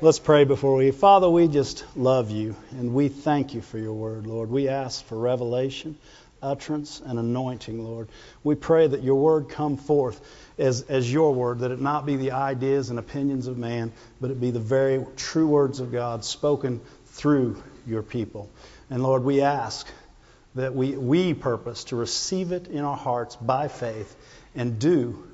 Let's pray before we. Father, we just love you and we thank you for your word, Lord. We ask for revelation, utterance, and anointing, Lord. We pray that your word come forth as, as your word, that it not be the ideas and opinions of man, but it be the very true words of God spoken through your people. And Lord, we ask that we, we purpose to receive it in our hearts by faith and do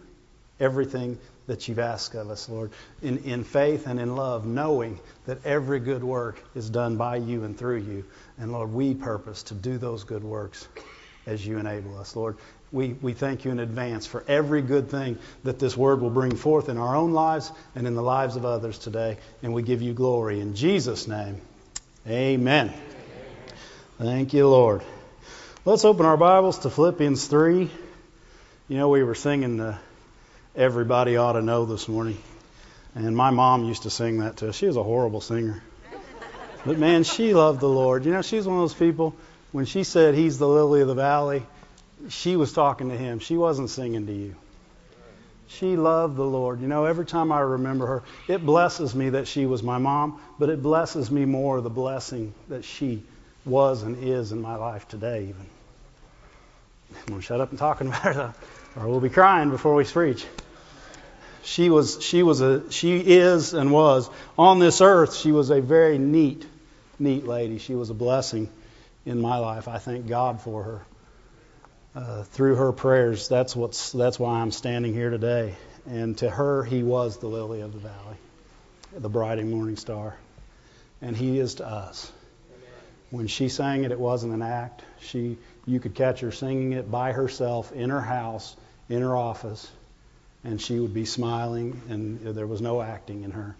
everything that you've asked of us, Lord, in, in faith and in love, knowing that every good work is done by you and through you. And Lord, we purpose to do those good works as you enable us. Lord, we, we thank you in advance for every good thing that this word will bring forth in our own lives and in the lives of others today. And we give you glory. In Jesus' name, amen. Thank you, Lord. Let's open our Bibles to Philippians 3. You know, we were singing the everybody ought to know this morning. And my mom used to sing that to us. She was a horrible singer. But man, she loved the Lord. You know, she's one of those people, when she said he's the lily of the valley, she was talking to him. She wasn't singing to you. She loved the Lord. You know, every time I remember her, it blesses me that she was my mom, but it blesses me more the blessing that she was and is in my life today, even. I'm going to shut up and talking about her, or we'll be crying before we preach she was she was a she is and was. On this earth she was a very neat neat lady. She was a blessing in my life. I thank god for her. Uh, through her prayers that's what's that's why i'm standing here today. And to her he was the lily of the valley the bright and morning star. And he is to us. When she sang it it wasn't an act. She you could catch her singing it by herself in her house in her office and she would be smiling, and there was no acting in her.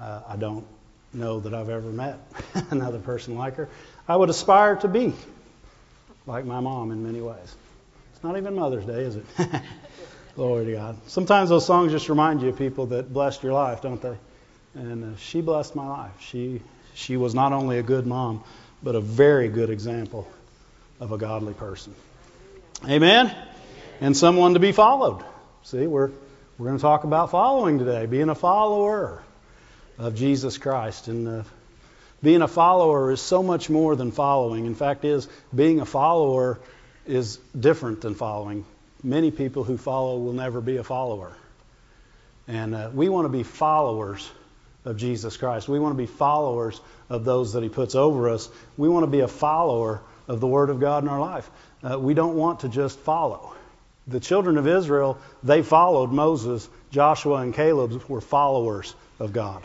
Uh, I don't know that I've ever met another person like her. I would aspire to be like my mom in many ways. It's not even Mother's Day, is it? Glory to God. Sometimes those songs just remind you of people that blessed your life, don't they? And uh, she blessed my life. She she was not only a good mom, but a very good example of a godly person. Amen. And someone to be followed. See, we're, we're going to talk about following today, being a follower of Jesus Christ. And uh, being a follower is so much more than following. In fact, is being a follower is different than following. Many people who follow will never be a follower. And uh, we want to be followers of Jesus Christ. We want to be followers of those that He puts over us. We want to be a follower of the Word of God in our life. Uh, we don't want to just follow the children of Israel, they followed Moses. Joshua and Caleb were followers of God.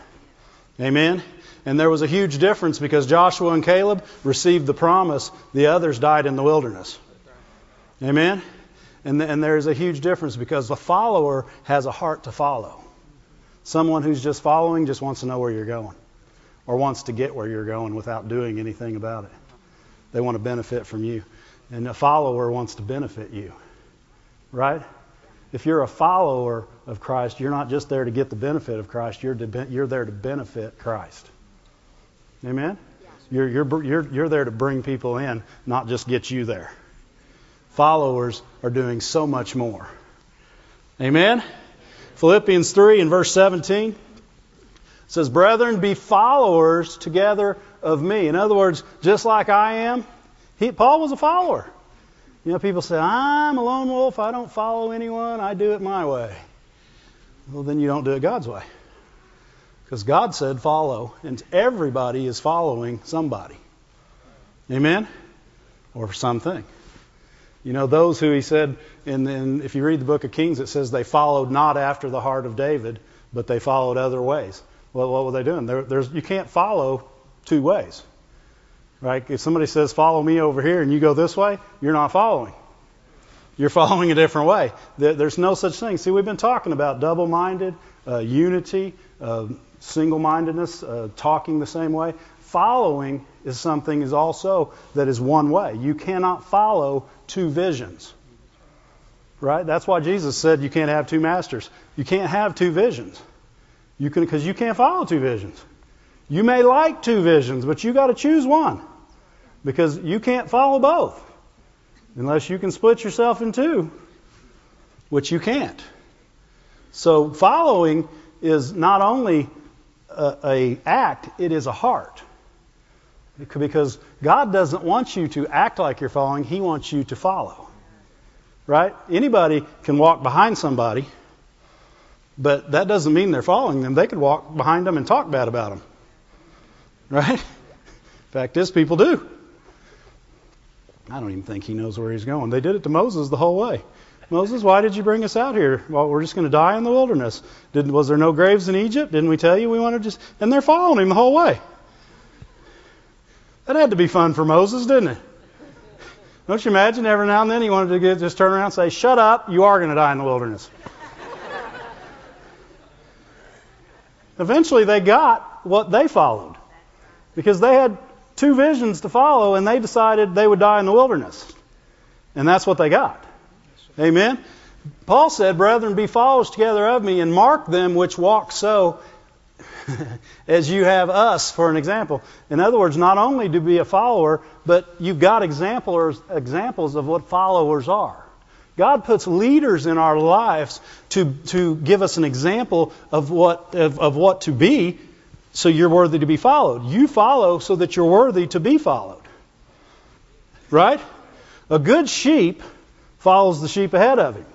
Amen? And there was a huge difference because Joshua and Caleb received the promise, the others died in the wilderness. Amen? And, and there's a huge difference because the follower has a heart to follow. Someone who's just following just wants to know where you're going or wants to get where you're going without doing anything about it. They want to benefit from you. And a follower wants to benefit you right? If you're a follower of Christ, you're not just there to get the benefit of Christ, you're, to, you're there to benefit Christ. Amen? You're, you're, you're, you're there to bring people in, not just get you there. Followers are doing so much more. Amen? Philippians 3 and verse 17 says, Brethren, be followers together of me. In other words, just like I am, he, Paul was a follower. You know, people say, I'm a lone wolf. I don't follow anyone. I do it my way. Well, then you don't do it God's way. Because God said follow, and everybody is following somebody. Amen? Or something. You know, those who he said, and then if you read the book of Kings, it says they followed not after the heart of David, but they followed other ways. Well, what were they doing? There, you can't follow two ways. Right? If somebody says, follow me over here, and you go this way, you're not following. You're following a different way. There's no such thing. See, we've been talking about double minded, uh, unity, uh, single mindedness, uh, talking the same way. Following is something is also that is one way. You cannot follow two visions. Right? That's why Jesus said you can't have two masters. You can't have two visions. You can because you can't follow two visions. You may like two visions, but you got to choose one because you can't follow both unless you can split yourself in two, which you can't. So following is not only a, a act, it is a heart. Because God doesn't want you to act like you're following, He wants you to follow. Right? Anybody can walk behind somebody, but that doesn't mean they're following them. They could walk behind them and talk bad about them. Right? In Fact is, people do. I don't even think he knows where he's going. They did it to Moses the whole way. Moses, why did you bring us out here? Well, we're just going to die in the wilderness. Did, was there no graves in Egypt? Didn't we tell you we wanted to just. And they're following him the whole way. That had to be fun for Moses, didn't it? Don't you imagine every now and then he wanted to get, just turn around and say, Shut up, you are going to die in the wilderness. Eventually they got what they followed because they had two visions to follow and they decided they would die in the wilderness. And that's what they got. Amen. Paul said, Brethren, be followers together of me and mark them which walk so as you have us for an example. In other words, not only to be a follower, but you've got examples, examples of what followers are. God puts leaders in our lives to, to give us an example of what, of, of what to be so you're worthy to be followed. You follow so that you're worthy to be followed. Right? A good sheep follows the sheep ahead of him.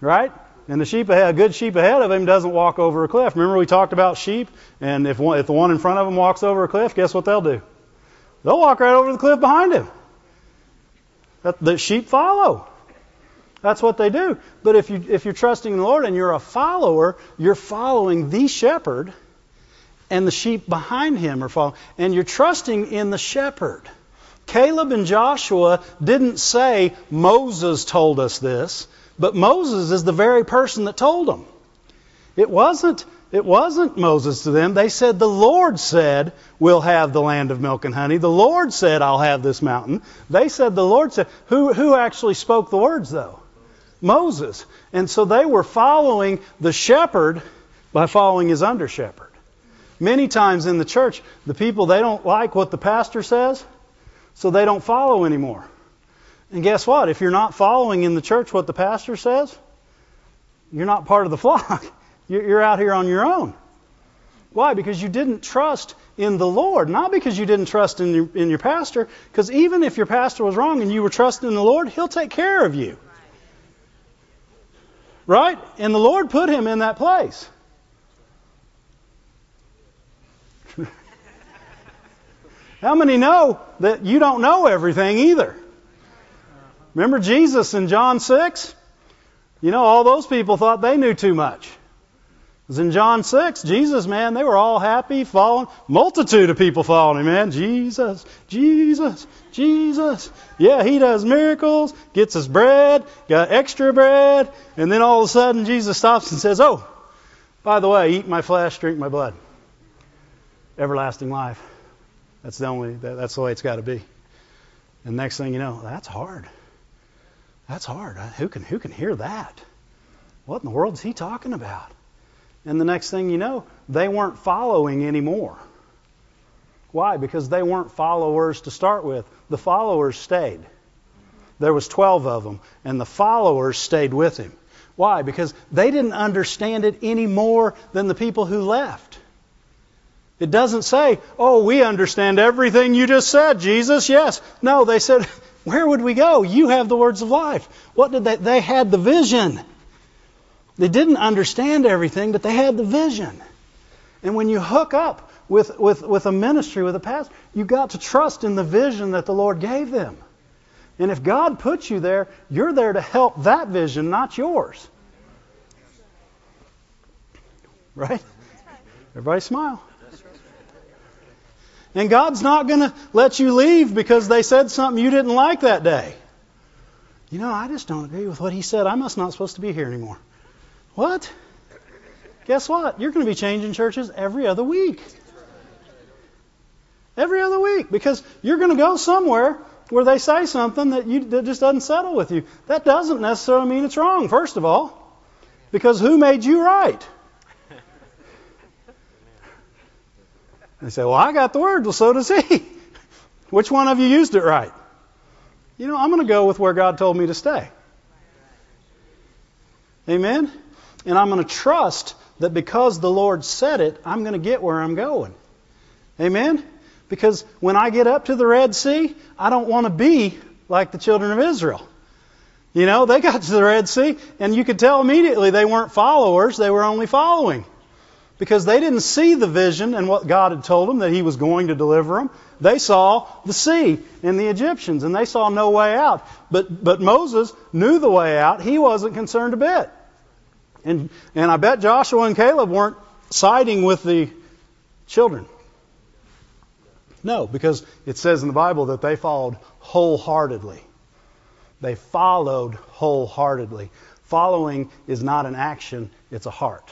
Right? And the sheep ahead, a good sheep ahead of him doesn't walk over a cliff. Remember we talked about sheep, and if, one, if the one in front of them walks over a cliff, guess what they'll do? They'll walk right over the cliff behind him. The sheep follow. That's what they do. But if you if you're trusting the Lord and you're a follower, you're following the shepherd, and the sheep behind him are following, and you're trusting in the shepherd. Caleb and Joshua didn't say Moses told us this. But Moses is the very person that told them. It wasn't, it wasn't Moses to them. They said, The Lord said, We'll have the land of milk and honey. The Lord said, I'll have this mountain. They said, The Lord said. Who, who actually spoke the words, though? Moses. And so they were following the shepherd by following his under shepherd. Many times in the church, the people, they don't like what the pastor says, so they don't follow anymore. And guess what? If you're not following in the church what the pastor says, you're not part of the flock. You're out here on your own. Why? Because you didn't trust in the Lord, not because you didn't trust in your, in your pastor. Because even if your pastor was wrong and you were trusting in the Lord, He'll take care of you. Right? And the Lord put him in that place. How many know that you don't know everything either? Remember Jesus in John 6? You know, all those people thought they knew too much. Because in John 6, Jesus, man, they were all happy, following. Multitude of people following him, man. Jesus, Jesus, Jesus. Yeah, he does miracles, gets us bread, got extra bread, and then all of a sudden Jesus stops and says, Oh, by the way, eat my flesh, drink my blood. Everlasting life. That's the only, that's the way it's got to be. And next thing you know, that's hard. That's hard. Who can who can hear that? What in the world is he talking about? And the next thing you know, they weren't following anymore. Why? Because they weren't followers to start with. The followers stayed. There was 12 of them, and the followers stayed with him. Why? Because they didn't understand it any more than the people who left. It doesn't say, "Oh, we understand everything you just said, Jesus." Yes. No, they said, where would we go? You have the words of life. What did they? They had the vision. They didn't understand everything, but they had the vision. And when you hook up with, with, with a ministry, with a pastor, you've got to trust in the vision that the Lord gave them. And if God puts you there, you're there to help that vision, not yours. Right? Everybody smile. And God's not going to let you leave because they said something you didn't like that day. You know, I just don't agree with what he said. I must not supposed to be here anymore. What? Guess what? You're going to be changing churches every other week. Every other week because you're going to go somewhere where they say something that you that just doesn't settle with you. That doesn't necessarily mean it's wrong, first of all. Because who made you right? They say, Well, I got the word. Well, so does he. Which one of you used it right? You know, I'm going to go with where God told me to stay. Amen? And I'm going to trust that because the Lord said it, I'm going to get where I'm going. Amen? Because when I get up to the Red Sea, I don't want to be like the children of Israel. You know, they got to the Red Sea, and you could tell immediately they weren't followers, they were only following. Because they didn't see the vision and what God had told them that He was going to deliver them. They saw the sea and the Egyptians, and they saw no way out. But, but Moses knew the way out. He wasn't concerned a bit. And, and I bet Joshua and Caleb weren't siding with the children. No, because it says in the Bible that they followed wholeheartedly. They followed wholeheartedly. Following is not an action, it's a heart.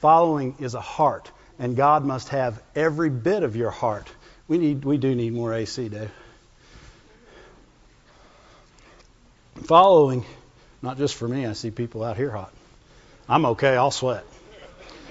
Following is a heart, and God must have every bit of your heart. We need we do need more AC, Dave. Following, not just for me, I see people out here hot. I'm okay, I'll sweat.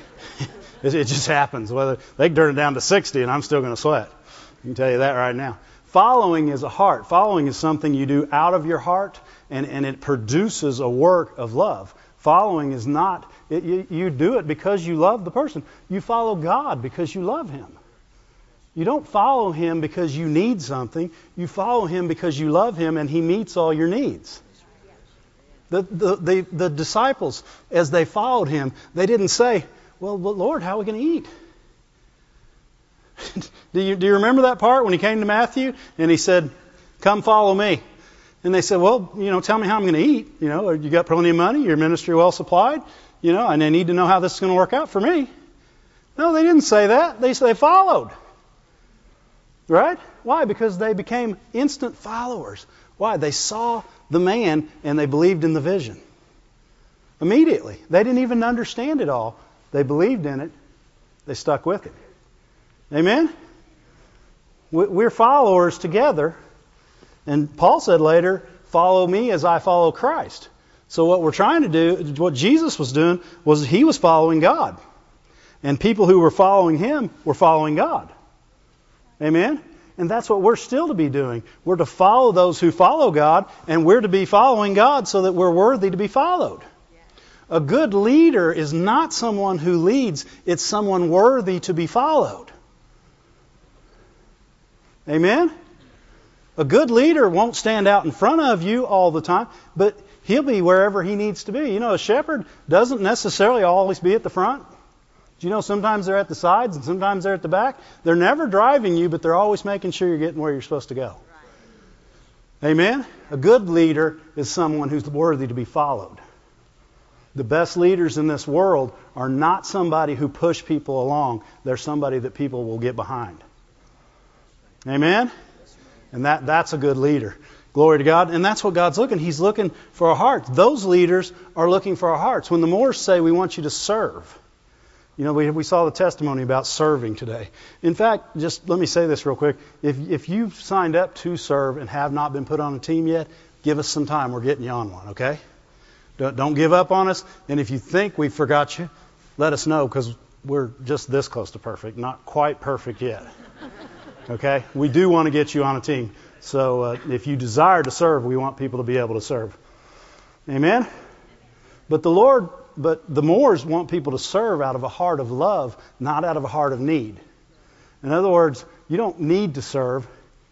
it, just happens. Whether they can turn it down to 60 and I'm still going to sweat. I can tell you that right now. Following is a heart. Following is something you do out of your heart, and, and it produces a work of love. Following is not, it, you, you do it because you love the person. You follow God because you love Him. You don't follow Him because you need something. You follow Him because you love Him and He meets all your needs. The, the, the, the disciples, as they followed Him, they didn't say, Well, Lord, how are we going to eat? do, you, do you remember that part when he came to Matthew and he said, Come follow me? And they said, Well, you know, tell me how I'm going to eat. You know, you got plenty of money, your ministry well supplied, you know, and I need to know how this is going to work out for me. No, they didn't say that. They, they followed. Right? Why? Because they became instant followers. Why? They saw the man and they believed in the vision. Immediately. They didn't even understand it all. They believed in it. They stuck with it. Amen? We're followers together. And Paul said later, follow me as I follow Christ. So what we're trying to do, what Jesus was doing, was he was following God. And people who were following him were following God. Amen? And that's what we're still to be doing. We're to follow those who follow God, and we're to be following God so that we're worthy to be followed. A good leader is not someone who leads, it's someone worthy to be followed. Amen? A good leader won't stand out in front of you all the time, but he'll be wherever he needs to be. You know, a shepherd doesn't necessarily always be at the front. Do you know sometimes they're at the sides and sometimes they're at the back? They're never driving you, but they're always making sure you're getting where you're supposed to go. Amen? A good leader is someone who's worthy to be followed. The best leaders in this world are not somebody who push people along. They're somebody that people will get behind. Amen? And that, that's a good leader. Glory to God. And that's what God's looking. He's looking for our hearts. Those leaders are looking for our hearts. When the Moores say, we want you to serve, you know, we, we saw the testimony about serving today. In fact, just let me say this real quick. If, if you've signed up to serve and have not been put on a team yet, give us some time. We're getting you on one, okay? Don't, don't give up on us. And if you think we forgot you, let us know because we're just this close to perfect. Not quite perfect yet. Okay? We do want to get you on a team. So uh, if you desire to serve, we want people to be able to serve. Amen? But the Lord, but the Moores want people to serve out of a heart of love, not out of a heart of need. In other words, you don't need to serve.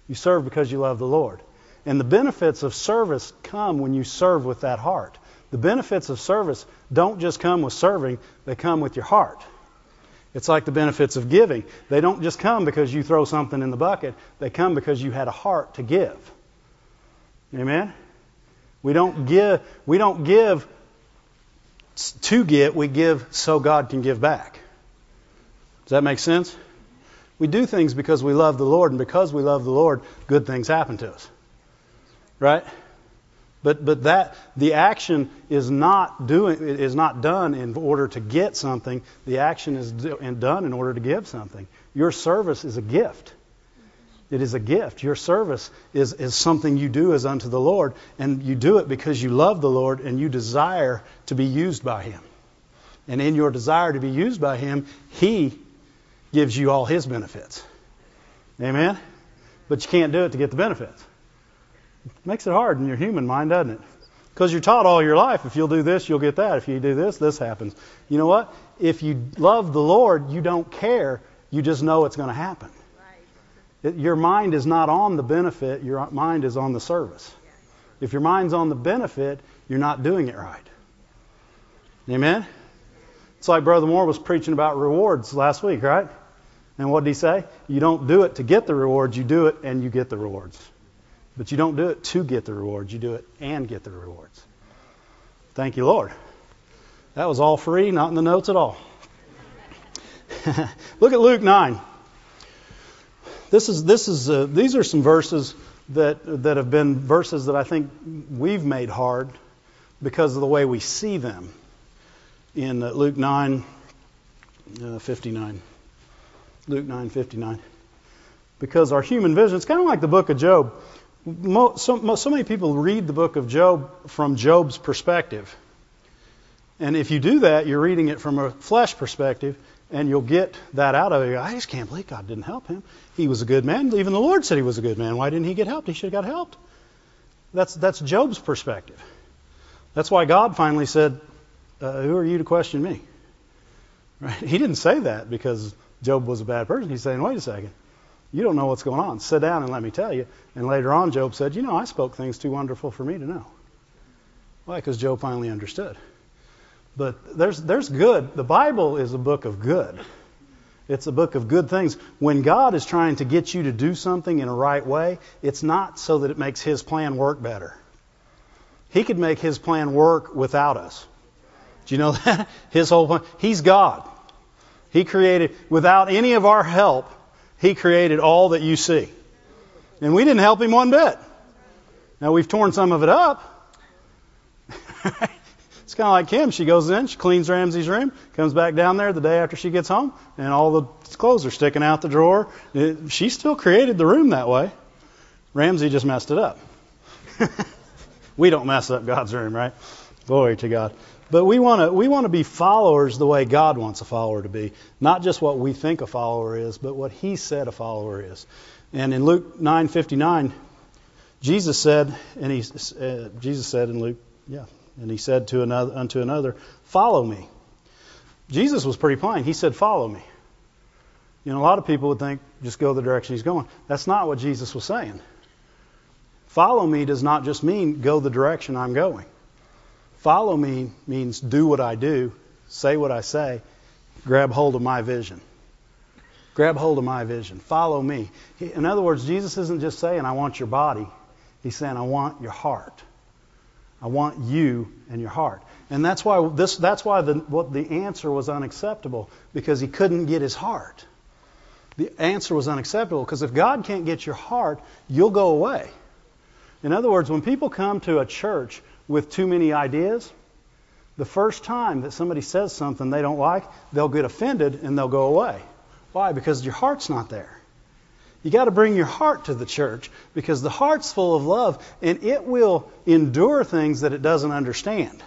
You serve because you love the Lord. And the benefits of service come when you serve with that heart. The benefits of service don't just come with serving, they come with your heart. It's like the benefits of giving. They don't just come because you throw something in the bucket, they come because you had a heart to give. Amen? We don't give we don't give to get, we give so God can give back. Does that make sense? We do things because we love the Lord, and because we love the Lord, good things happen to us. Right? But but that the action is not doing is not done in order to get something. The action is do, done in order to give something. Your service is a gift. It is a gift. Your service is, is something you do as unto the Lord, and you do it because you love the Lord and you desire to be used by Him. And in your desire to be used by Him, He gives you all His benefits. Amen? But you can't do it to get the benefits. Makes it hard in your human mind, doesn't it? Because you're taught all your life, if you'll do this, you'll get that. If you do this, this happens. You know what? If you love the Lord, you don't care. You just know it's going to happen. It, your mind is not on the benefit, your mind is on the service. If your mind's on the benefit, you're not doing it right. Amen? It's like Brother Moore was preaching about rewards last week, right? And what did he say? You don't do it to get the rewards, you do it and you get the rewards. But you don't do it to get the rewards, you do it and get the rewards. Thank you, Lord. That was all free, not in the notes at all. Look at Luke 9. This is, this is, uh, these are some verses that, that have been verses that I think we've made hard because of the way we see them in uh, Luke 9 uh, 59. Luke 9 59. Because our human vision, it's kind of like the book of Job. So, so many people read the book of Job from Job's perspective. And if you do that, you're reading it from a flesh perspective, and you'll get that out of it. I just can't believe God didn't help him. He was a good man. Even the Lord said he was a good man. Why didn't he get helped? He should have got helped. That's, that's Job's perspective. That's why God finally said, uh, Who are you to question me? Right? He didn't say that because Job was a bad person. He's saying, Wait a second. You don't know what's going on. Sit down and let me tell you. And later on, Job said, You know, I spoke things too wonderful for me to know. Why? Because Job finally understood. But there's, there's good. The Bible is a book of good. It's a book of good things. When God is trying to get you to do something in a right way, it's not so that it makes His plan work better. He could make His plan work without us. Do you know that? His whole plan. He's God. He created, without any of our help, He created all that you see. And we didn't help Him one bit. Now we've torn some of it up. It's kind of like Kim. She goes in, she cleans Ramsey's room, comes back down there the day after she gets home, and all the clothes are sticking out the drawer. It, she still created the room that way. Ramsey just messed it up. we don't mess up God's room, right? Glory to God. But we want to we want to be followers the way God wants a follower to be, not just what we think a follower is, but what He said a follower is. And in Luke 9:59, Jesus said, and he uh, Jesus said in Luke, yeah, and he said to another, unto another, Follow me. Jesus was pretty plain. He said, Follow me. You know, a lot of people would think, just go the direction he's going. That's not what Jesus was saying. Follow me does not just mean go the direction I'm going. Follow me means do what I do, say what I say, grab hold of my vision. Grab hold of my vision. Follow me. In other words, Jesus isn't just saying, I want your body. He's saying, I want your heart. I want you and your heart. And that's why this that's why the what the answer was unacceptable because he couldn't get his heart. The answer was unacceptable because if God can't get your heart, you'll go away. In other words, when people come to a church with too many ideas, the first time that somebody says something they don't like, they'll get offended and they'll go away. Why? Because your heart's not there. You got to bring your heart to the church because the heart's full of love and it will endure things that it doesn't understand.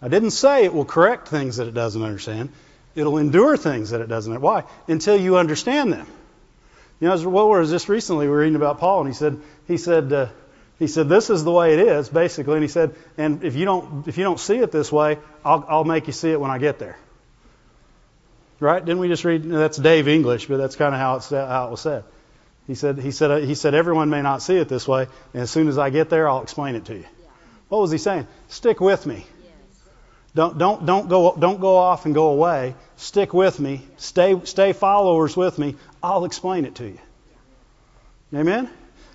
I didn't say it will correct things that it doesn't understand. It'll endure things that it doesn't. Why? Until you understand them. You know, what was this recently? We were reading about Paul, and he said, he said, uh, he said, this is the way it is, basically. And he said, and if you don't, if you don't see it this way, I'll, I'll make you see it when I get there. Right? Didn't we just read? That's Dave English, but that's kind of how, it's, how it was said. He said, he said, he said, everyone may not see it this way, and as soon as I get there, I'll explain it to you. What was he saying? Stick with me. Don't, don't, don't go, don't go off and go away. Stick with me. Stay, stay followers with me. I'll explain it to you. Amen?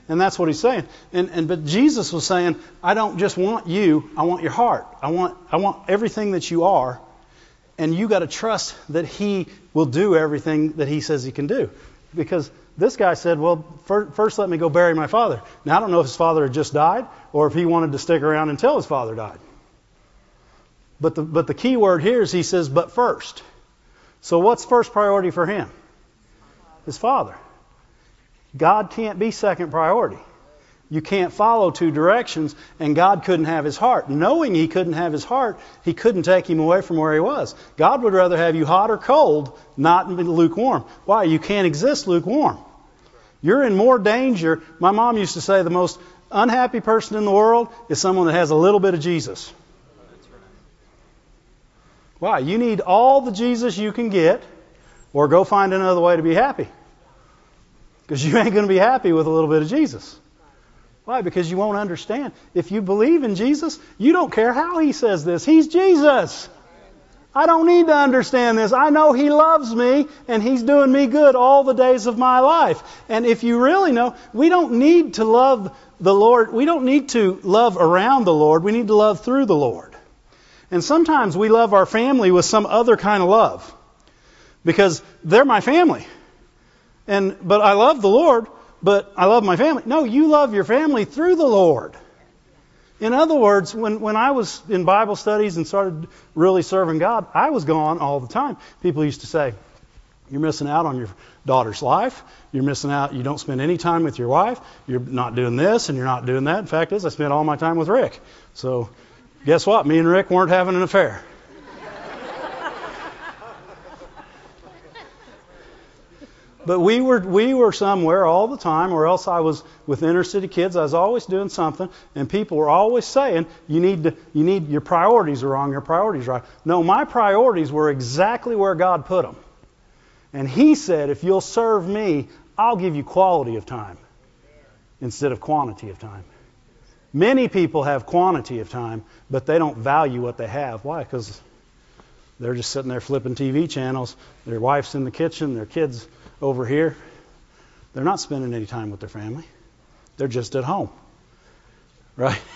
And that's what he's saying. And, and, but Jesus was saying, I don't just want you, I want your heart. I want, I want everything that you are and you got to trust that he will do everything that he says he can do. Because this guy said, Well, first let me go bury my father. Now, I don't know if his father had just died or if he wanted to stick around until his father died. But the, but the key word here is he says, But first. So, what's first priority for him? His father. God can't be second priority. You can't follow two directions, and God couldn't have his heart. Knowing he couldn't have his heart, he couldn't take him away from where he was. God would rather have you hot or cold, not lukewarm. Why? You can't exist lukewarm. You're in more danger. My mom used to say the most unhappy person in the world is someone that has a little bit of Jesus. Why? You need all the Jesus you can get, or go find another way to be happy. Because you ain't going to be happy with a little bit of Jesus. Why? Because you won't understand. If you believe in Jesus, you don't care how he says this. He's Jesus. I don't need to understand this. I know He loves me and He's doing me good all the days of my life. And if you really know, we don't need to love the Lord. We don't need to love around the Lord. We need to love through the Lord. And sometimes we love our family with some other kind of love because they're my family. And, but I love the Lord, but I love my family. No, you love your family through the Lord. In other words, when, when I was in Bible studies and started really serving God, I was gone all the time. People used to say, You're missing out on your daughter's life. You're missing out. You don't spend any time with your wife. You're not doing this and you're not doing that. In fact, is I spent all my time with Rick. So, guess what? Me and Rick weren't having an affair. But we were we were somewhere all the time, or else I was with inner city kids. I was always doing something, and people were always saying, "You need to, you need your priorities are wrong. Your priorities are right." No, my priorities were exactly where God put them, and He said, "If you'll serve me, I'll give you quality of time instead of quantity of time." Many people have quantity of time, but they don't value what they have. Why? Because they're just sitting there flipping TV channels. Their wife's in the kitchen. Their kids over here, they're not spending any time with their family. They're just at home. Right?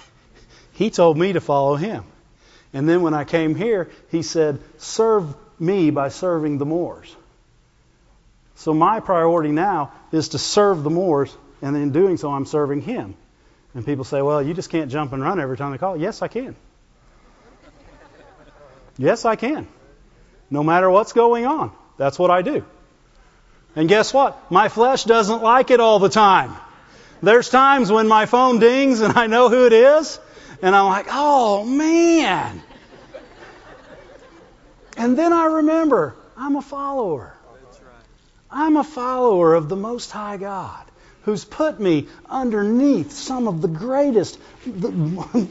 He told me to follow him. And then when I came here, he said, Serve me by serving the Moores. So my priority now is to serve the Moores, and in doing so, I'm serving him. And people say, Well, you just can't jump and run every time they call. Yes, I can. Yes, I can. No matter what's going on. That's what I do. And guess what? My flesh doesn't like it all the time. There's times when my phone dings and I know who it is, and I'm like, oh man. And then I remember, I'm a follower. I'm a follower of the Most High God who's put me underneath some of the greatest,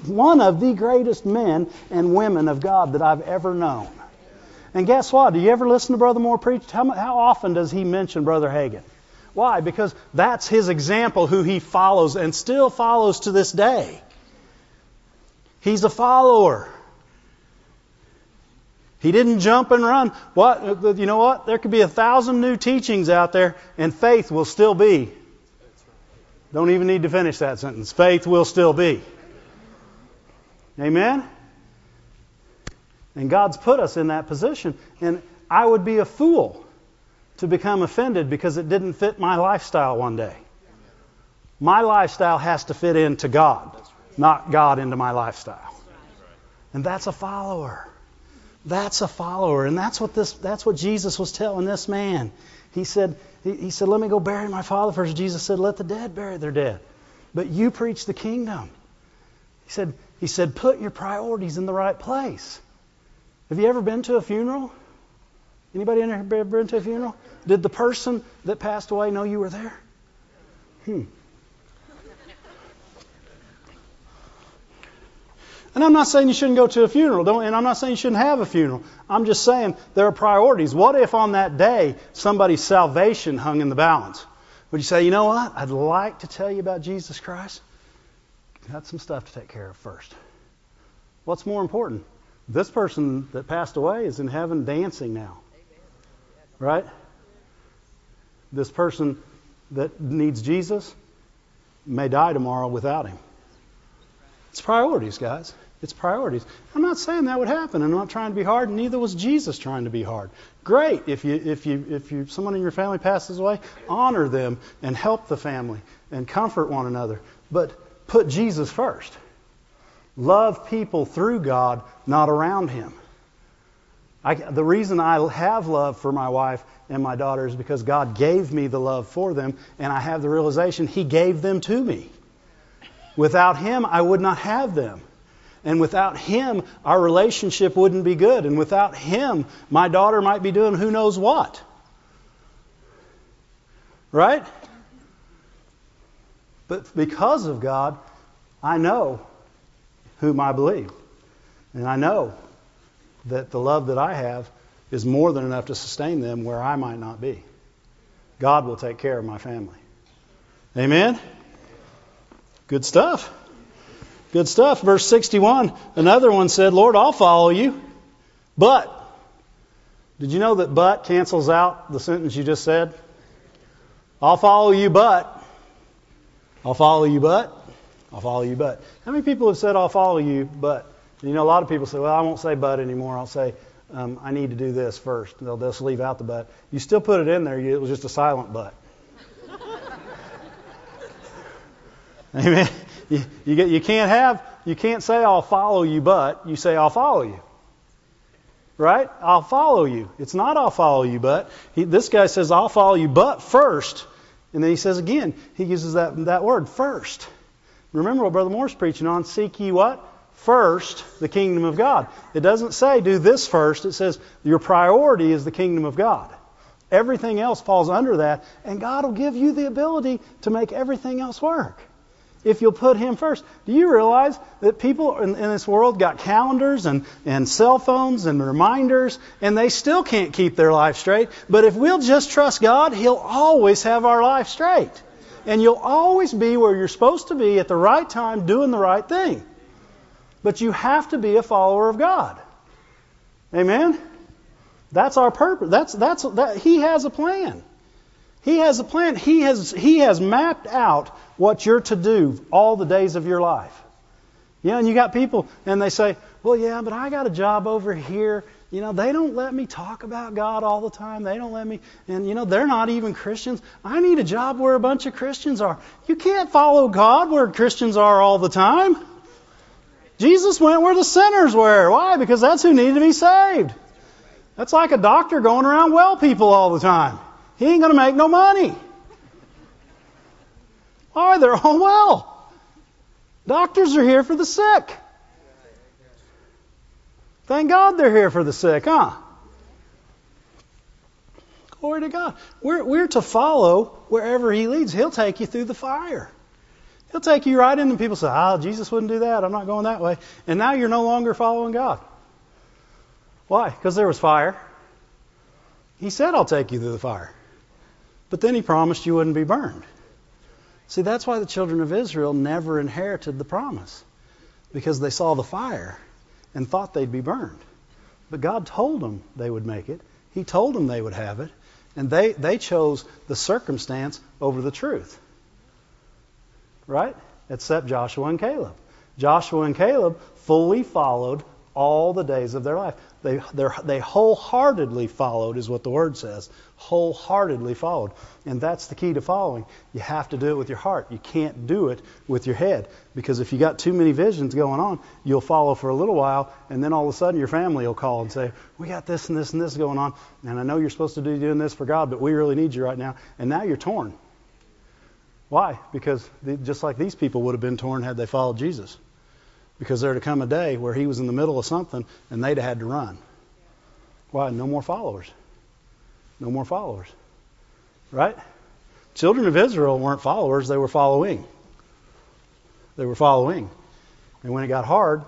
one of the greatest men and women of God that I've ever known. And guess what? Do you ever listen to Brother Moore preach? How, how often does he mention Brother Hagin? Why? Because that's his example who he follows and still follows to this day. He's a follower. He didn't jump and run. What? Uh, you know what? There could be a thousand new teachings out there, and faith will still be. Don't even need to finish that sentence. Faith will still be. Amen? And God's put us in that position. And I would be a fool to become offended because it didn't fit my lifestyle one day. My lifestyle has to fit into God, not God into my lifestyle. And that's a follower. That's a follower. And that's what this that's what Jesus was telling this man. He said, he, said, Let me go bury my father first. Jesus said, Let the dead bury their dead. But you preach the kingdom. He said, he said, put your priorities in the right place. Have you ever been to a funeral? Anybody in here been to a funeral? Did the person that passed away know you were there? Hmm. And I'm not saying you shouldn't go to a funeral, don't, and I'm not saying you shouldn't have a funeral. I'm just saying there are priorities. What if on that day somebody's salvation hung in the balance? Would you say, you know what? I'd like to tell you about Jesus Christ. Got some stuff to take care of first. What's more important? This person that passed away is in heaven dancing now. Right? This person that needs Jesus may die tomorrow without him. It's priorities, guys. It's priorities. I'm not saying that would happen. I'm not trying to be hard, and neither was Jesus trying to be hard. Great if you if you if you someone in your family passes away, honor them and help the family and comfort one another. But put Jesus first. Love people through God, not around Him. I, the reason I have love for my wife and my daughter is because God gave me the love for them, and I have the realization He gave them to me. Without Him, I would not have them. And without Him, our relationship wouldn't be good. And without Him, my daughter might be doing who knows what. Right? But because of God, I know whom I believe. And I know that the love that I have is more than enough to sustain them where I might not be. God will take care of my family. Amen? Good stuff. Good stuff. Verse 61, another one said, Lord, I'll follow you, but. Did you know that but cancels out the sentence you just said? I'll follow you, but. I'll follow you, but. I'll follow you, but. How many people have said, I'll follow you, but? You know, a lot of people say, well, I won't say but anymore. I'll say, um, I need to do this first. They'll just leave out the but. You still put it in there. It was just a silent but. Amen. You, you, get, you can't have, you can't say, I'll follow you, but. You say, I'll follow you. Right? I'll follow you. It's not, I'll follow you, but. He, this guy says, I'll follow you, but first. And then he says again, he uses that, that word, first. Remember what Brother Moore's preaching on. Seek ye what? First, the kingdom of God. It doesn't say do this first. It says your priority is the kingdom of God. Everything else falls under that, and God will give you the ability to make everything else work if you'll put Him first. Do you realize that people in, in, this world got calendars and, and cell phones and reminders, and they still can't keep their life straight? But if we'll just trust God, He'll always have our life straight. And you'll always be where you're supposed to be at the right time doing the right thing. But you have to be a follower of God. Amen? That's our purpose. That's, that's, that, he has a plan. He has a plan. He has, he has mapped out what you're to do all the days of your life. Yeah, and you got people, and they say, well, yeah, but I got a job over here. You know, they don't let me talk about God all the time. They don't let me, and you know, they're not even Christians. I need a job where a bunch of Christians are. You can't follow God where Christians are all the time. Jesus went where the sinners were. Why? Because that's who needed to be saved. That's like a doctor going around well people all the time. He ain't going to make no money. Why? They're all well. Doctors are here for the sick. Thank God they're here for the sick, huh? Glory to God. We're, we're to follow wherever He leads. He'll take you through the fire. He'll take you right in, and people say, Ah, Jesus wouldn't do that. I'm not going that way. And now you're no longer following God. Why? Because there was fire. He said, I'll take you through the fire. But then he promised you wouldn't be burned. See, that's why the children of Israel never inherited the promise. Because they saw the fire and thought they'd be burned. But God told them they would make it. He told them they would have it. And they, they chose the circumstance over the truth right? Except Joshua and Caleb. Joshua and Caleb fully followed all the days of their life. They, they wholeheartedly followed, is what the word says. Wholeheartedly followed. And that's the key to following. You have to do it with your heart. You can't do it with your head. Because if you got too many visions going on, you'll follow for a little while, and then all of a sudden your family will call and say, We got this and this and this going on, and I know you're supposed to be doing this for God, but we really need you right now. And now you're torn. Why? Because just like these people would have been torn had they followed Jesus. Because there to come a day where he was in the middle of something and they'd have had to run. Why? No more followers. No more followers. Right? Children of Israel weren't followers, they were following. They were following. And when it got hard,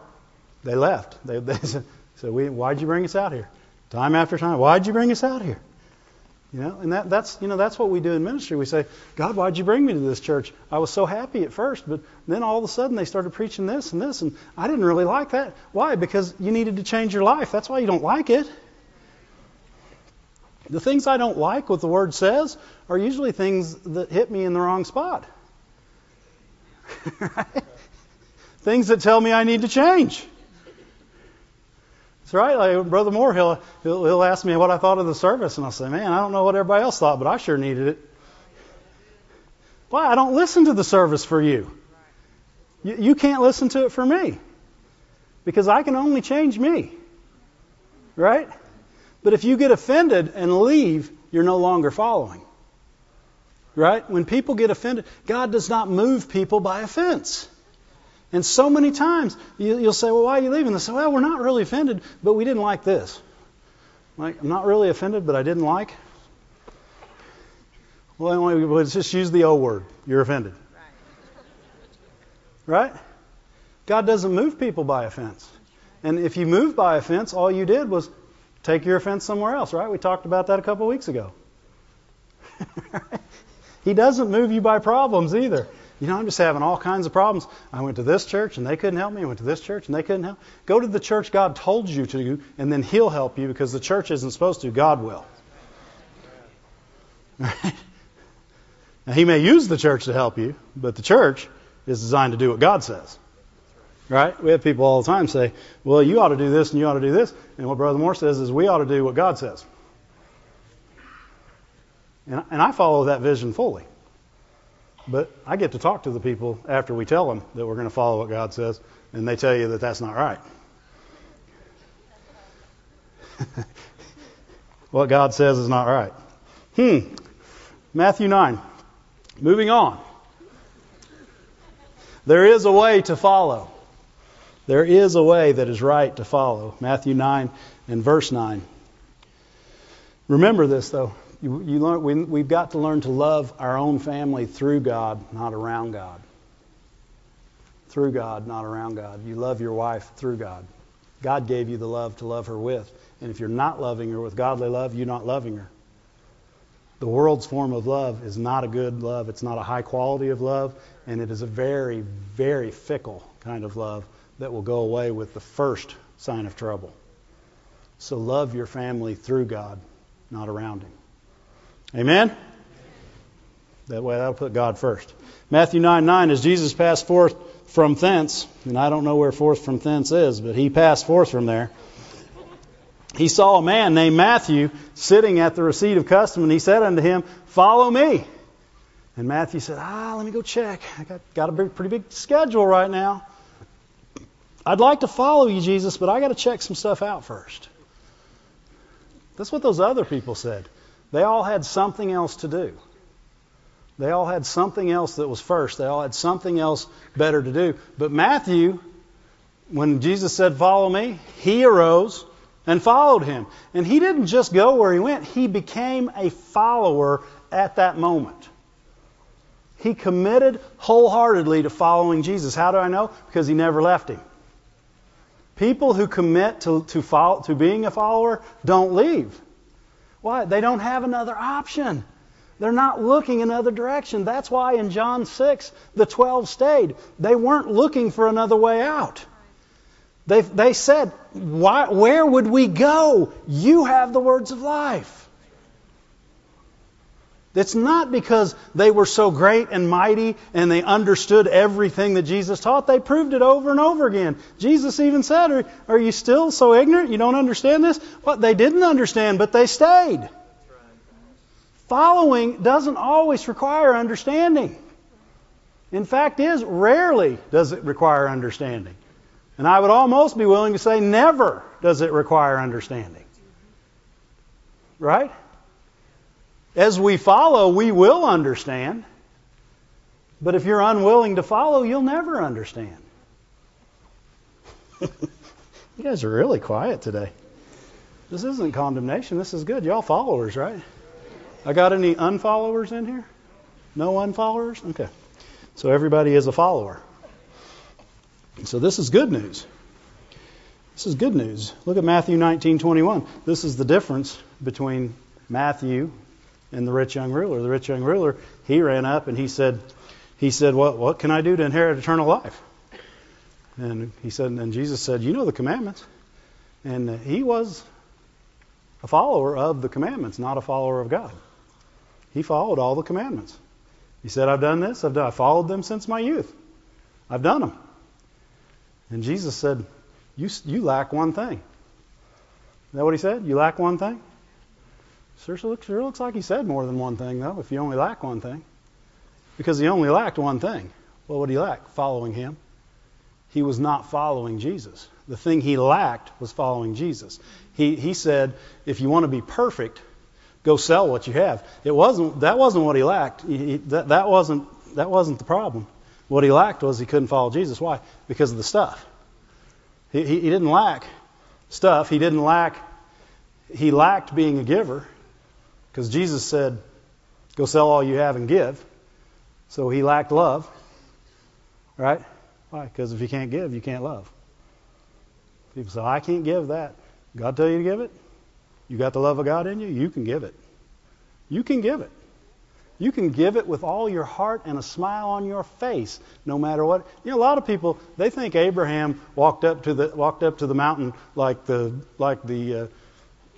they left. They, they said, Why'd you bring us out here? Time after time. Why'd you bring us out here? You know, and that, that's you know that's what we do in ministry. We say, God, why'd you bring me to this church? I was so happy at first, but then all of a sudden they started preaching this and this, and I didn't really like that. Why? Because you needed to change your life. That's why you don't like it. The things I don't like, what the word says, are usually things that hit me in the wrong spot. things that tell me I need to change. That's right. Like Brother Moore, he'll, he'll, he'll ask me what I thought of the service, and I'll say, man, I don't know what everybody else thought, but I sure needed it. Why? I don't listen to the service for you. You, you can't listen to it for me because I can only change me. Right? But if you get offended and leave, you're no longer following. Right? When people get offended, God does not move people by offense. And so many times you, will say, Well, why are you leaving? They'll say, Well, we're not really offended, but we didn't like this. Like, I'm not really offended, but I didn't like. Well, let's just use the O word. You're offended. Right? God doesn't move people by offense. And if you move by offense, all you did was take your offense somewhere else, right? We talked about that a couple of weeks ago. he doesn't move you by problems either. You know, I'm just having all kinds of problems. I went to this church and they couldn't help me. I went to this church and they couldn't help. Go to the church God told you to, and then He'll help you because the church isn't supposed to. God will. Right? Now, He may use the church to help you, but the church is designed to do what God says. Right? We have people all the time say, well, you ought to do this and you ought to do this. And what Brother Moore says is we ought to do what God says. And, and I follow that vision fully. But I get to talk to the people after we tell them that we're going to follow what God says, and they tell you that that's not right. what God says is not right. Hmm. Matthew 9. Moving on. There is a way to follow. There is a way that is right to follow. Matthew 9 and verse 9. Remember this, though. You, you learn, we, we've got to learn to love our own family through God, not around God. Through God, not around God. You love your wife through God. God gave you the love to love her with. And if you're not loving her with godly love, you're not loving her. The world's form of love is not a good love. It's not a high quality of love. And it is a very, very fickle kind of love that will go away with the first sign of trouble. So love your family through God, not around Him. Amen? That way, that'll put God first. Matthew 9 9, as Jesus passed forth from thence, and I don't know where forth from thence is, but he passed forth from there. He saw a man named Matthew sitting at the receipt of custom, and he said unto him, Follow me. And Matthew said, Ah, let me go check. I got, got a pretty big schedule right now. I'd like to follow you, Jesus, but I got to check some stuff out first. That's what those other people said. They all had something else to do. They all had something else that was first. They all had something else better to do. But Matthew, when Jesus said, Follow me, he arose and followed him. And he didn't just go where he went, he became a follower at that moment. He committed wholeheartedly to following Jesus. How do I know? Because he never left him. People who commit to, to, follow, to being a follower don't leave. Why? They don't have another option. They're not looking another direction. That's why in John 6, the 12 stayed. They weren't looking for another way out. They, they said, Why, Where would we go? You have the words of life. It's not because they were so great and mighty and they understood everything that Jesus taught. They proved it over and over again. Jesus even said, Are, are you still so ignorant? You don't understand this? What? They didn't understand, but they stayed. Following doesn't always require understanding. In fact, is rarely does it require understanding. And I would almost be willing to say never does it require understanding. Right? As we follow, we will understand. But if you're unwilling to follow, you'll never understand. you guys are really quiet today. This isn't condemnation. This is good. Y'all followers, right? I got any unfollowers in here? No unfollowers? Okay. So everybody is a follower. So this is good news. This is good news. Look at Matthew 19:21. This is the difference between Matthew and the rich young ruler. The rich young ruler, he ran up and he said, he said, what, what can I do to inherit eternal life? And he said, and Jesus said, you know the commandments. And he was a follower of the commandments, not a follower of God. He followed all the commandments. He said, I've done this, I've done, I followed them since my youth. I've done them. And Jesus said, you, you lack one thing. Is that what he said? You lack one thing? Sure looks, sure looks like he said more than one thing, though, if you only lack one thing. Because he only lacked one thing. What would he lack? Following him. He was not following Jesus. The thing he lacked was following Jesus. He, he said, if you want to be perfect, go sell what you have. It wasn't, that wasn't what he lacked. He, that, that, wasn't, that wasn't the problem. What he lacked was he couldn't follow Jesus. Why? Because of the stuff. He, he didn't lack stuff. He didn't lack, he lacked being a giver. Because Jesus said, Go sell all you have and give. So he lacked love. Right? Why? Because if you can't give, you can't love. People say, I can't give that. God tell you to give it? You got the love of God in you? You can give it. You can give it. You can give it with all your heart and a smile on your face, no matter what. You know, a lot of people they think Abraham walked up to the walked up to the mountain like the like the uh,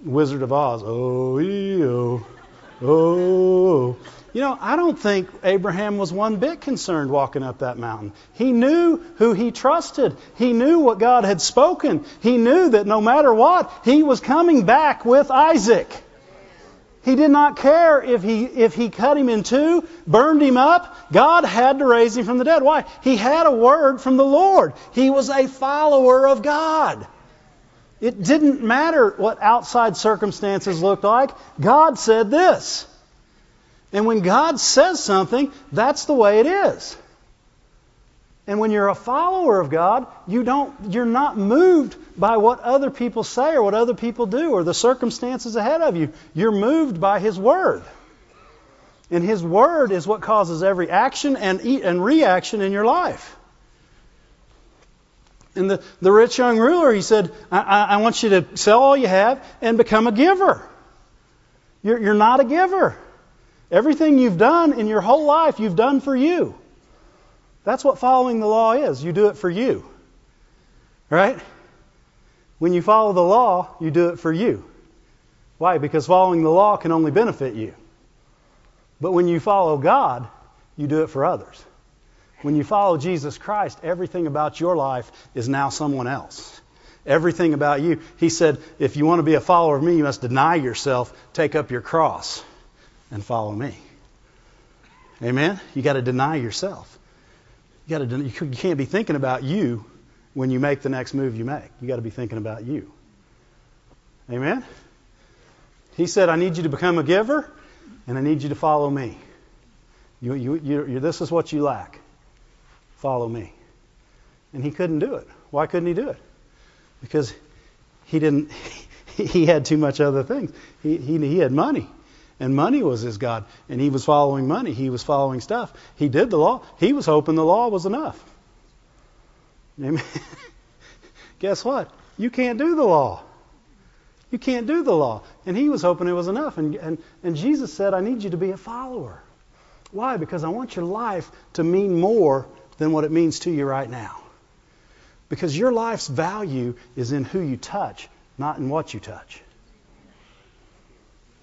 Wizard of Oz. Oh, oh, oh. You know, I don't think Abraham was one bit concerned walking up that mountain. He knew who he trusted. He knew what God had spoken. He knew that no matter what, he was coming back with Isaac. He did not care if he, if he cut him in two, burned him up. God had to raise him from the dead. Why? He had a word from the Lord. He was a follower of God. It didn't matter what outside circumstances looked like. God said this. And when God says something, that's the way it is. And when you're a follower of God, you don't, you're not moved by what other people say or what other people do or the circumstances ahead of you. You're moved by His Word. And His Word is what causes every action and, and reaction in your life. And the, the rich young ruler, he said, I, I want you to sell all you have and become a giver. You're, you're not a giver. Everything you've done in your whole life, you've done for you. That's what following the law is. You do it for you. Right? When you follow the law, you do it for you. Why? Because following the law can only benefit you. But when you follow God, you do it for others. When you follow Jesus Christ, everything about your life is now someone else. Everything about you. He said, if you want to be a follower of me, you must deny yourself, take up your cross, and follow me. Amen? You got to deny yourself. You got to you can't be thinking about you when you make the next move you make. You got to be thinking about you. Amen. He said, "I need you to become a giver, and I need you to follow me. You, you, you, this is what you lack. Follow me." And he couldn't do it. Why couldn't he do it? Because he didn't. He had too much other things. He, he, he had money and money was his God, and he was following money. He was following stuff. He did the law. He was hoping the law was enough. Amen. Guess what? You can't do the law. You can't do the law. And he was hoping it was enough. And, and, and Jesus said, I need you to be a follower. Why? Because I want your life to mean more than what it means to you right now. Because your life's value is in who you touch, not in what you touch.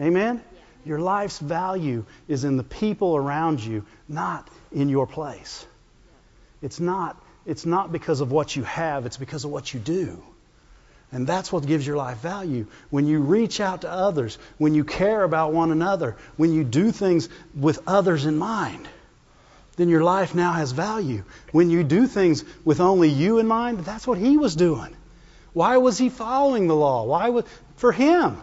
Amen? Your life's value is in the people around you, not in your place. It's not, it's not because of what you have, it's because of what you do. And that's what gives your life value. When you reach out to others, when you care about one another, when you do things with others in mind, then your life now has value. When you do things with only you in mind, that's what he was doing. Why was he following the law? Why was for him?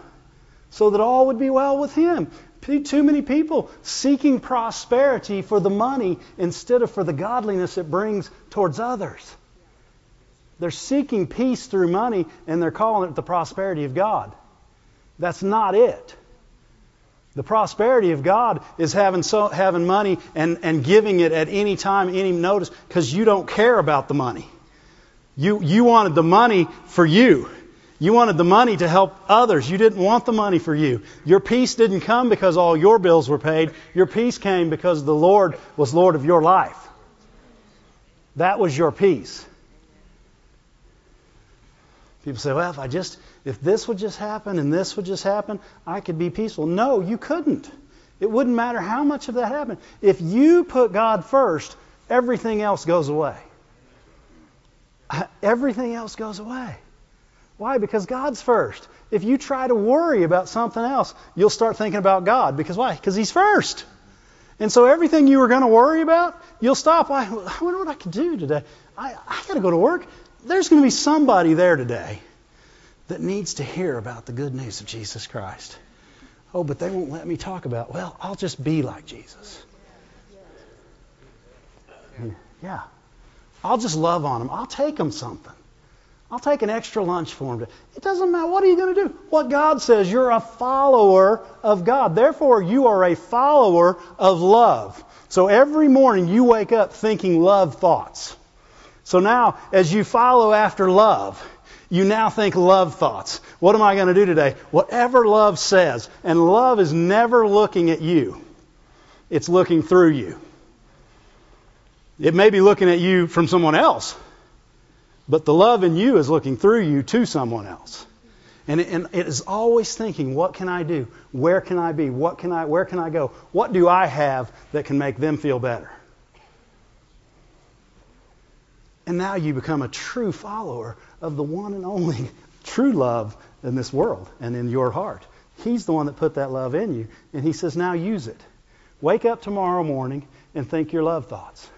so that all would be well with him. Too many people seeking prosperity for the money instead of for the godliness it brings towards others. They're seeking peace through money and they're calling it the prosperity of God. That's not it. The prosperity of God is having so, having money and, and giving it at any time, any notice, because you don't care about the money. You, you wanted the money for you. You wanted the money to help others. You didn't want the money for you. Your peace didn't come because all your bills were paid. Your peace came because the Lord was Lord of your life. That was your peace. People say, well, if I just, if this would just happen and this would just happen, I could be peaceful. No, you couldn't. It wouldn't matter how much of that happened. If you put God first, everything else goes away. Everything else goes away. Why? Because God's first. If you try to worry about something else, you'll start thinking about God. Because why? Because He's first. And so everything you were going to worry about, you'll stop. I, wonder what I could do today. I, I got to go to work. There's going to be somebody there today that needs to hear about the good news of Jesus Christ. Oh, but they won't let me talk about, well, I'll just be like Jesus. Yeah. I'll just love on them. I'll take them something. I'll take an extra lunch for him. It doesn't matter. What are you going to do? What God says, you're a follower of God. Therefore, you are a follower of love. So every morning you wake up thinking love thoughts. So now, as you follow after love, you now think love thoughts. What am I going to do today? Whatever love says. And love is never looking at you, it's looking through you. It may be looking at you from someone else, but the love in you is looking through you to someone else. And it, and it is always thinking, what can I do? Where can I be? What can I, where can I go? What do I have that can make them feel better? And now you become a true follower of the one and only true love in this world and in your heart. He's the one that put that love in you. And he says, now use it. Wake up tomorrow morning and think your love thoughts.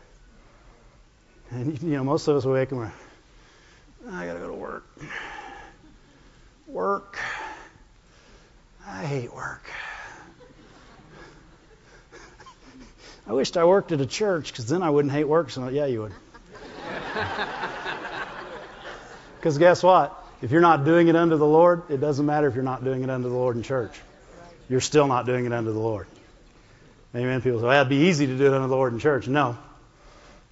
And, you know, most of us wake and we're, I got to go to work. Work. I hate work. I wished I worked at a church because then I wouldn't hate work. So, yeah, you would. Because guess what? If you're not doing it unto the Lord, it doesn't matter if you're not doing it unto the Lord in church. You're still not doing it unto the Lord. Amen. People say, well, it'd be easy to do it unto the Lord in church. No.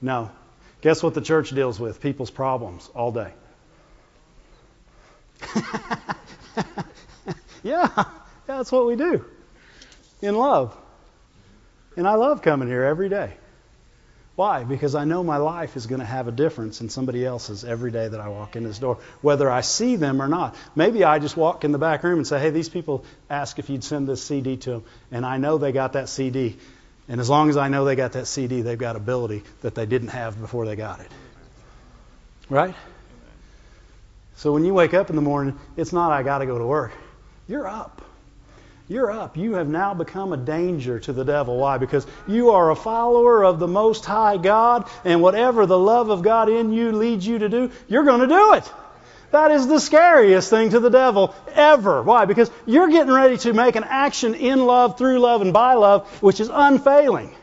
No. Guess what the church deals with? People's problems all day. yeah, that's what we do in love. And I love coming here every day. Why? Because I know my life is going to have a difference in somebody else's every day that I walk in this door, whether I see them or not. Maybe I just walk in the back room and say, hey, these people ask if you'd send this CD to them, and I know they got that CD. And as long as I know they got that CD, they've got ability that they didn't have before they got it. Right? So when you wake up in the morning, it's not, I got to go to work. You're up. You're up. You have now become a danger to the devil. Why? Because you are a follower of the Most High God, and whatever the love of God in you leads you to do, you're going to do it. That is the scariest thing to the devil ever. Why? Because you're getting ready to make an action in love, through love, and by love, which is unfailing.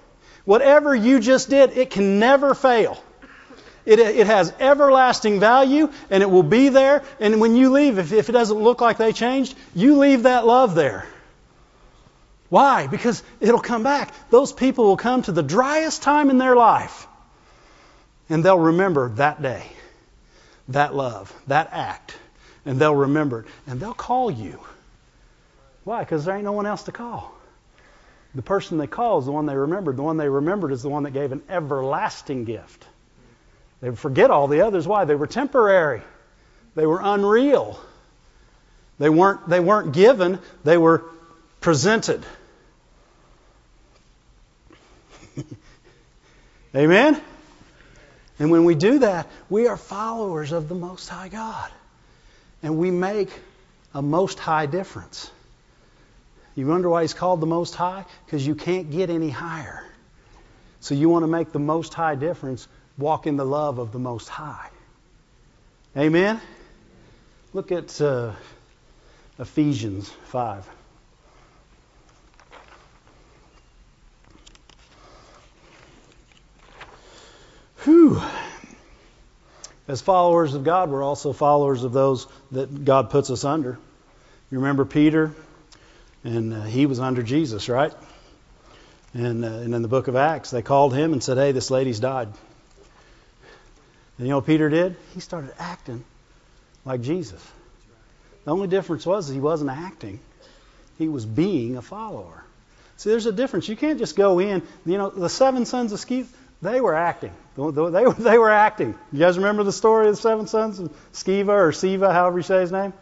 Whatever you just did, it can never fail. It, it has everlasting value and it will be there. And when you leave, if, if it doesn't look like they changed, you leave that love there. Why? Because it'll come back. Those people will come to the driest time in their life and they'll remember that day, that love, that act, and they'll remember it and they'll call you. Why? Because there ain't no one else to call. The person they call is the one they remembered. The one they remembered is the one that gave an everlasting gift. They forget all the others. Why? They were temporary. They were unreal. They weren't, they weren't given, they were presented. Amen? And when we do that, we are followers of the Most High God. And we make a Most High difference. You wonder why He's called the Most High? Because you can't get any higher. So you want to make the Most High difference, walk in the love of the Most High. Amen? Look at uh, Ephesians 5. Whew. As followers of God, we're also followers of those that God puts us under. You remember Peter? And uh, he was under Jesus, right? And, uh, and in the book of Acts, they called him and said, Hey, this lady's died. And you know what Peter did? He started acting like Jesus. The only difference was he wasn't acting, he was being a follower. See, there's a difference. You can't just go in. You know, the seven sons of Sceva, they were acting. They, they were acting. You guys remember the story of the seven sons of Sceva or Siva, however you say his name?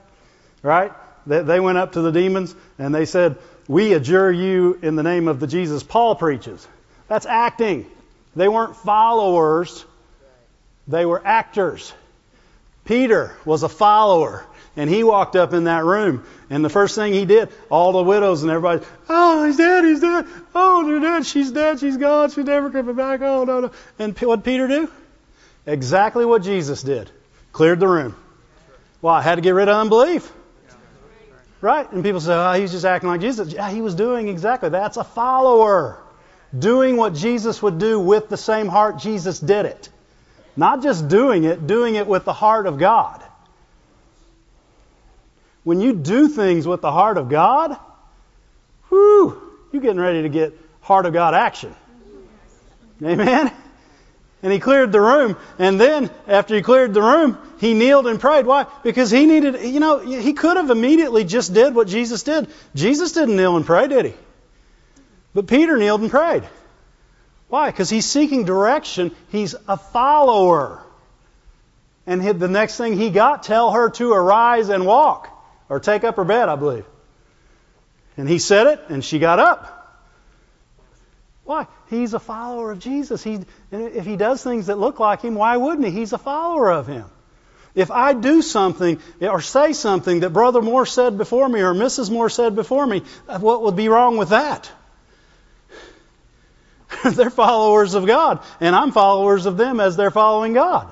Right? They, they went up to the demons and they said, We adjure you in the name of the Jesus Paul preaches. That's acting. They weren't followers, they were actors. Peter was a follower. And he walked up in that room, and the first thing he did, all the widows and everybody, oh, he's dead, he's dead. Oh, they're dead, she's dead, she's gone, she's never coming back. Oh, no, no. And what Peter do? Exactly what Jesus did. Cleared the room. Why? Had to get rid of unbelief. Right? And people say, oh, he's just acting like Jesus. Yeah, he was doing exactly. That's a follower. Doing what Jesus would do with the same heart Jesus did it. Not just doing it, doing it with the heart of God. When you do things with the heart of God, whoo, you're getting ready to get heart of God action. Amen? And he cleared the room. And then, after he cleared the room, he kneeled and prayed. Why? Because he needed, you know, he could have immediately just did what Jesus did. Jesus didn't kneel and pray, did he? But Peter kneeled and prayed. Why? Because he's seeking direction. He's a follower. And the next thing he got, tell her to arise and walk. Or take up her bed, I believe. And he said it, and she got up. Why? He's a follower of Jesus. He, if he does things that look like him, why wouldn't he? He's a follower of him. If I do something or say something that Brother Moore said before me or Mrs. Moore said before me, what would be wrong with that? they're followers of God, and I'm followers of them as they're following God.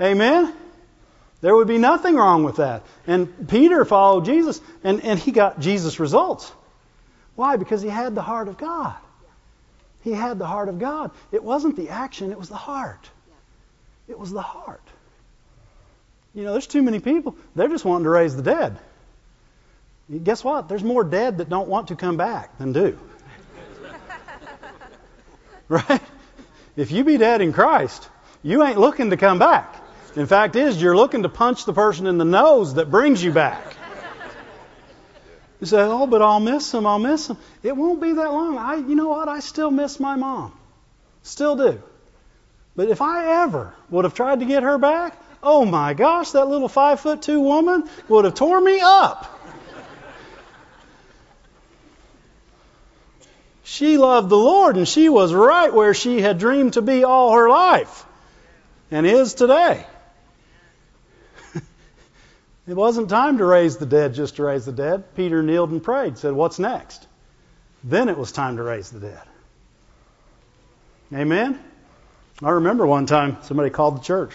Amen? There would be nothing wrong with that. And Peter followed Jesus, and, and he got Jesus' results. Why? Because he had the heart of God. He had the heart of God. It wasn't the action, it was the heart. It was the heart. You know, there's too many people, they're just wanting to raise the dead. Guess what? There's more dead that don't want to come back than do. right? If you be dead in Christ, you ain't looking to come back. In fact, is you're looking to punch the person in the nose that brings you back. You say, "Oh, but I'll miss him. I'll miss him." It won't be that long. I, you know what? I still miss my mom, still do. But if I ever would have tried to get her back, oh my gosh, that little five foot two woman would have tore me up. She loved the Lord, and she was right where she had dreamed to be all her life, and is today. It wasn't time to raise the dead just to raise the dead. Peter kneeled and prayed, said, What's next? Then it was time to raise the dead. Amen? I remember one time somebody called the church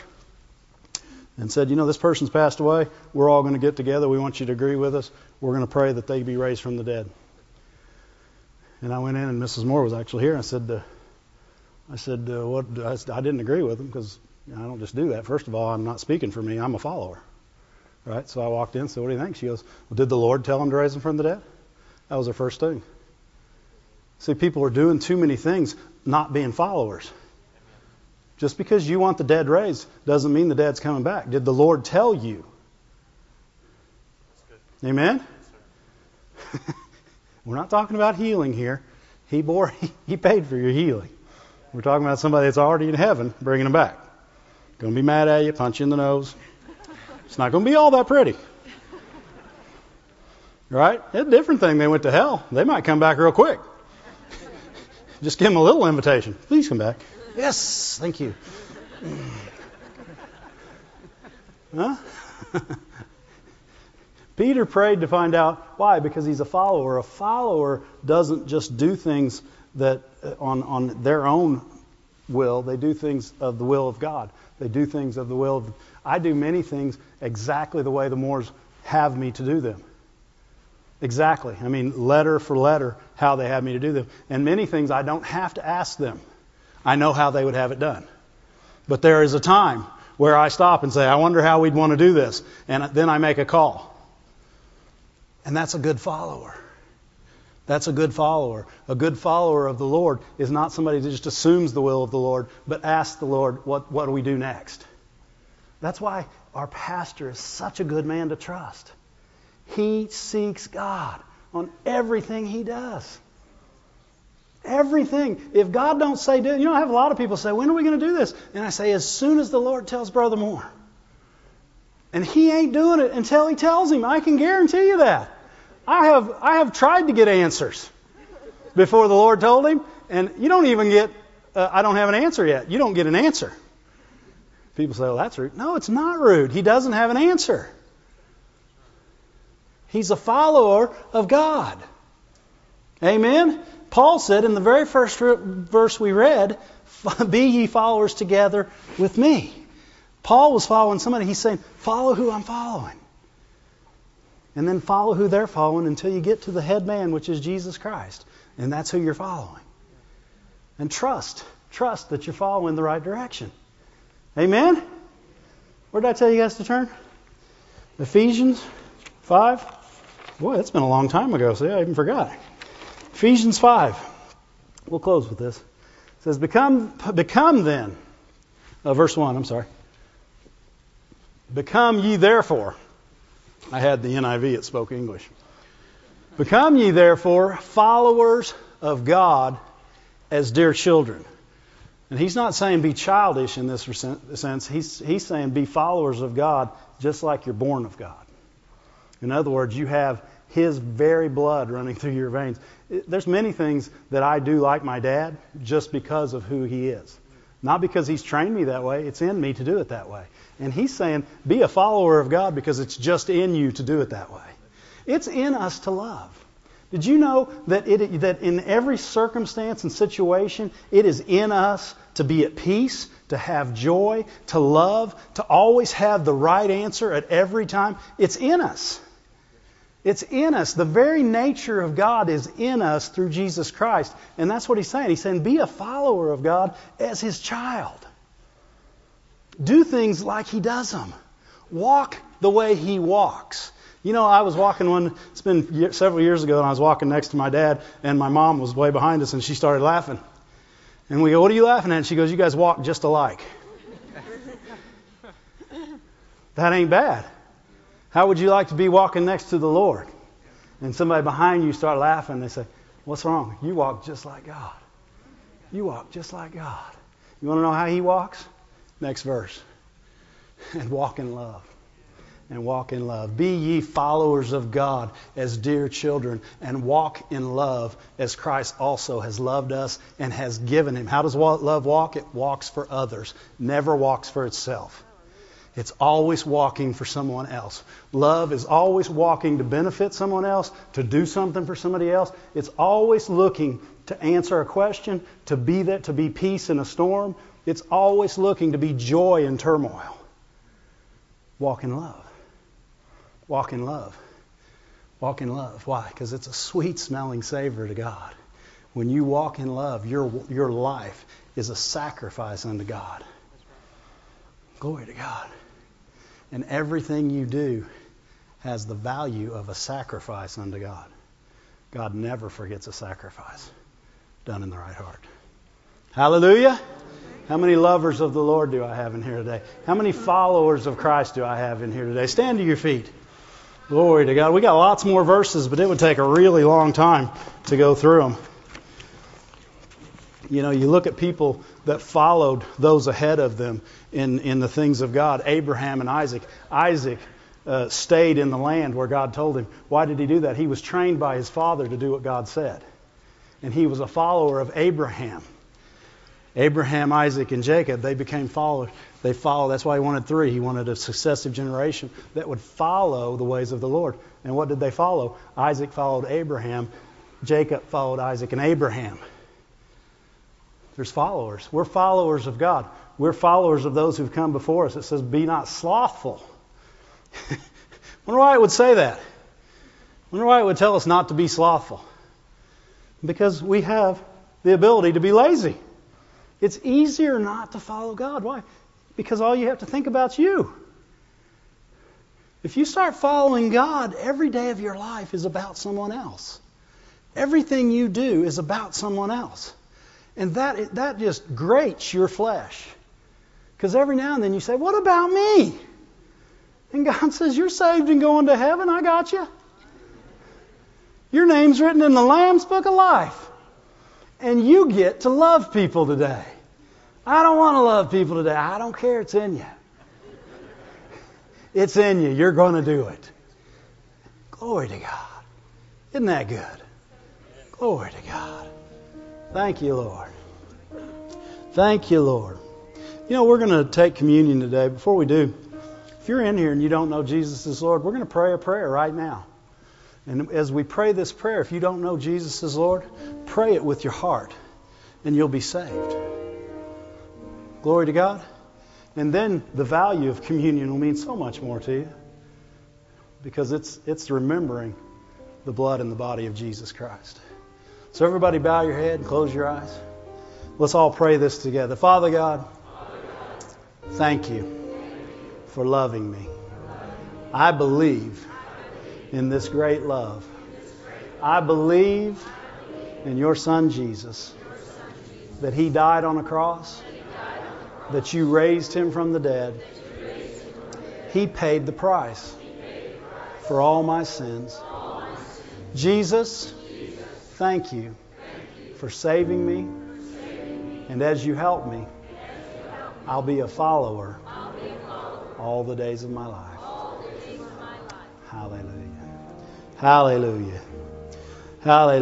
and said, You know, this person's passed away. We're all going to get together. We want you to agree with us. We're going to pray that they be raised from the dead. And I went in, and Mrs. Moore was actually here. I said, uh, I said, uh, what? I, I didn't agree with them because I don't just do that. First of all, I'm not speaking for me. I'm a follower. Right? So I walked in, so What do you think? She goes, Well, did the Lord tell him to raise him from the dead? That was her first thing. See, people are doing too many things, not being followers. Just because you want the dead raised doesn't mean the dead's coming back. Did the Lord tell you? Amen? We're not talking about healing here. He bore, he paid for your healing. We're talking about somebody that's already in heaven, bringing them back. Going to be mad at you, punch you in the nose. It's not going to be all that pretty. Right? It's a different thing. They went to hell. They might come back real quick. Just give them a little invitation. Please come back. Yes, thank you. Huh? Peter prayed to find out why, because he's a follower. A follower doesn't just do things that uh, on, on their own will, they do things of the will of God. They do things of the will of I do many things exactly the way the Moores have me to do them. Exactly. I mean, letter for letter, how they have me to do them. And many things I don't have to ask them. I know how they would have it done. But there is a time where I stop and say, I wonder how we'd want to do this. And then I make a call. And that's a good follower. That's a good follower. A good follower of the Lord is not somebody that just assumes the will of the Lord, but asks the Lord, what, what do we do next? That's why our pastor is such a good man to trust. He seeks God on everything he does. Everything. If God don't say do, you know, I have a lot of people say, when are we going to do this? And I say, as soon as the Lord tells Brother Moore. And he ain't doing it until he tells him. I can guarantee you that. I have I have tried to get answers before the Lord told him, and you don't even get. Uh, I don't have an answer yet. You don't get an answer. People say, well, that's rude. No, it's not rude. He doesn't have an answer. He's a follower of God. Amen? Paul said in the very first verse we read, Be ye followers together with me. Paul was following somebody. He's saying, Follow who I'm following. And then follow who they're following until you get to the head man, which is Jesus Christ. And that's who you're following. And trust. Trust that you're following the right direction. Amen? Where did I tell you guys to turn? Ephesians 5. Boy, that's been a long time ago. See, I even forgot. Ephesians 5. We'll close with this. It says, Become, become then. Uh, verse 1, I'm sorry. Become ye therefore. I had the NIV, it spoke English. Become ye therefore followers of God as dear children. And he's not saying be childish in this sense. He's, he's saying be followers of God just like you're born of God. In other words, you have his very blood running through your veins. There's many things that I do like my dad just because of who he is. Not because he's trained me that way, it's in me to do it that way. And he's saying, be a follower of God because it's just in you to do it that way. It's in us to love. Did you know that, it, that in every circumstance and situation, it is in us to be at peace, to have joy, to love, to always have the right answer at every time? It's in us. It's in us. The very nature of God is in us through Jesus Christ. And that's what he's saying. He's saying, be a follower of God as his child. Do things like he does them. Walk the way he walks. You know, I was walking one, it's been several years ago, and I was walking next to my dad, and my mom was way behind us, and she started laughing. And we go, What are you laughing at? And she goes, You guys walk just alike. that ain't bad. How would you like to be walking next to the Lord? And somebody behind you start laughing. They say, What's wrong? You walk just like God. You walk just like God. You want to know how He walks? Next verse. And walk in love and walk in love. Be ye followers of God as dear children, and walk in love as Christ also has loved us and has given him. How does love walk? It walks for others, never walks for itself. It's always walking for someone else. Love is always walking to benefit someone else, to do something for somebody else. It's always looking to answer a question, to be there, to be peace in a storm. It's always looking to be joy in turmoil. Walk in love. Walk in love. Walk in love. Why? Because it's a sweet smelling savor to God. When you walk in love, your, your life is a sacrifice unto God. Glory to God. And everything you do has the value of a sacrifice unto God. God never forgets a sacrifice done in the right heart. Hallelujah. How many lovers of the Lord do I have in here today? How many followers of Christ do I have in here today? Stand to your feet. Glory to God. We got lots more verses, but it would take a really long time to go through them. You know, you look at people that followed those ahead of them in, in the things of God Abraham and Isaac. Isaac uh, stayed in the land where God told him. Why did he do that? He was trained by his father to do what God said. And he was a follower of Abraham. Abraham, Isaac, and Jacob, they became followers. They followed. That's why he wanted three. He wanted a successive generation that would follow the ways of the Lord. And what did they follow? Isaac followed Abraham. Jacob followed Isaac and Abraham. There's followers. We're followers of God. We're followers of those who've come before us. It says, be not slothful. wonder why it would say that. Wonder why it would tell us not to be slothful. Because we have the ability to be lazy. It's easier not to follow God. Why? Because all you have to think about is you. If you start following God, every day of your life is about someone else. Everything you do is about someone else. And that, that just grates your flesh. Because every now and then you say, What about me? And God says, You're saved and going to heaven. I got you. Your name's written in the Lamb's Book of Life. And you get to love people today. I don't want to love people today. I don't care. It's in you. It's in you. You're going to do it. Glory to God. Isn't that good? Glory to God. Thank you, Lord. Thank you, Lord. You know, we're going to take communion today. Before we do, if you're in here and you don't know Jesus as Lord, we're going to pray a prayer right now. And as we pray this prayer, if you don't know Jesus as Lord, pray it with your heart and you'll be saved. Glory to God. And then the value of communion will mean so much more to you because it's, it's remembering the blood and the body of Jesus Christ. So, everybody, bow your head and close your eyes. Let's all pray this together. Father God, thank you for loving me. I believe in this great love. I believe in your Son Jesus. that He died on a cross, that you raised Him from the dead. He paid the price for all my sins. Jesus, thank you for saving me. And as you help me, I'll be a follower all the days of my life. Hallelujah. Hallelujah. Hallelujah.